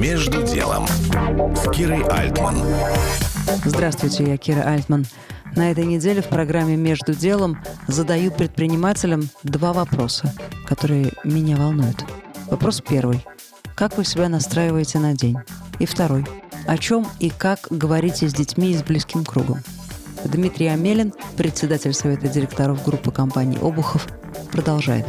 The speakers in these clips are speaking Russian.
Между делом с Кирой Альтман. Здравствуйте, я Кира Альтман. На этой неделе в программе «Между делом» задаю предпринимателям два вопроса, которые меня волнуют. Вопрос первый. Как вы себя настраиваете на день? И второй. О чем и как говорите с детьми и с близким кругом? Дмитрий Амелин, председатель Совета директоров группы компаний «Обухов», продолжает.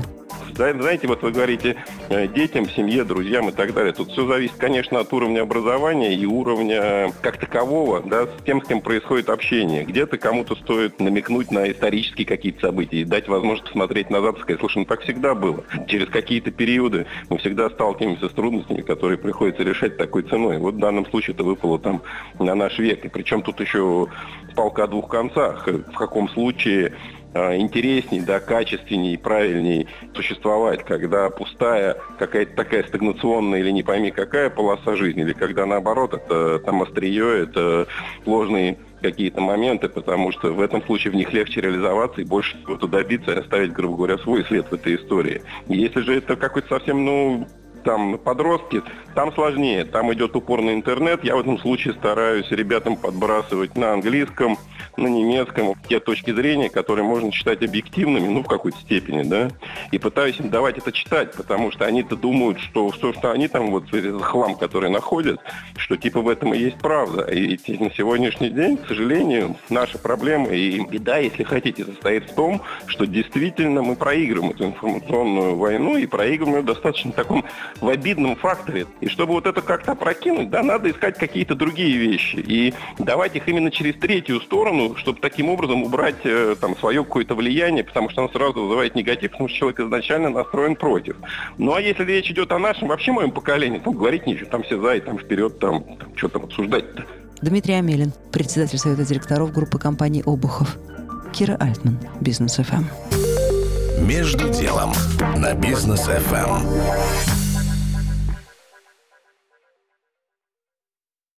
Знаете, вот вы говорите э, детям, семье, друзьям и так далее. Тут все зависит, конечно, от уровня образования и уровня как такового, да, с тем, с кем происходит общение. Где-то кому-то стоит намекнуть на исторические какие-то события и дать возможность посмотреть назад и сказать, слушай, ну так всегда было. Через какие-то периоды мы всегда сталкиваемся с трудностями, которые приходится решать такой ценой. Вот в данном случае это выпало там на наш век. И причем тут еще палка о двух концах. В каком случае интересней, да, качественней, правильней существовать, когда пустая какая-то такая стагнационная или не пойми какая полоса жизни, или когда наоборот это там острие, это сложные какие-то моменты, потому что в этом случае в них легче реализоваться и больше чего-то добиться и оставить, грубо говоря, свой след в этой истории. Если же это какой-то совсем, ну, там подростки, там сложнее, там идет упор на интернет. Я в этом случае стараюсь ребятам подбрасывать на английском, на немецком те точки зрения, которые можно считать объективными, ну, в какой-то степени, да, и пытаюсь им давать это читать, потому что они-то думают, что все, что они там, вот этот хлам, который находят, что типа в этом и есть правда. И на сегодняшний день, к сожалению, наша проблема и беда, если хотите, состоит в том, что действительно мы проигрываем эту информационную войну и проигрываем ее достаточно таком в обидном факторе. И чтобы вот это как-то прокинуть, да, надо искать какие-то другие вещи. И давать их именно через третью сторону, чтобы таким образом убрать э, там свое какое-то влияние, потому что оно сразу вызывает негатив, потому что человек изначально настроен против. Ну а если речь идет о нашем, вообще моем поколении, то говорить нечего, там все за и там вперед, там, там что там обсуждать-то. Дмитрий Амелин, председатель Совета директоров группы компаний «Обухов». Кира Альтман, Бизнес ФМ. Между делом на Бизнес ФМ.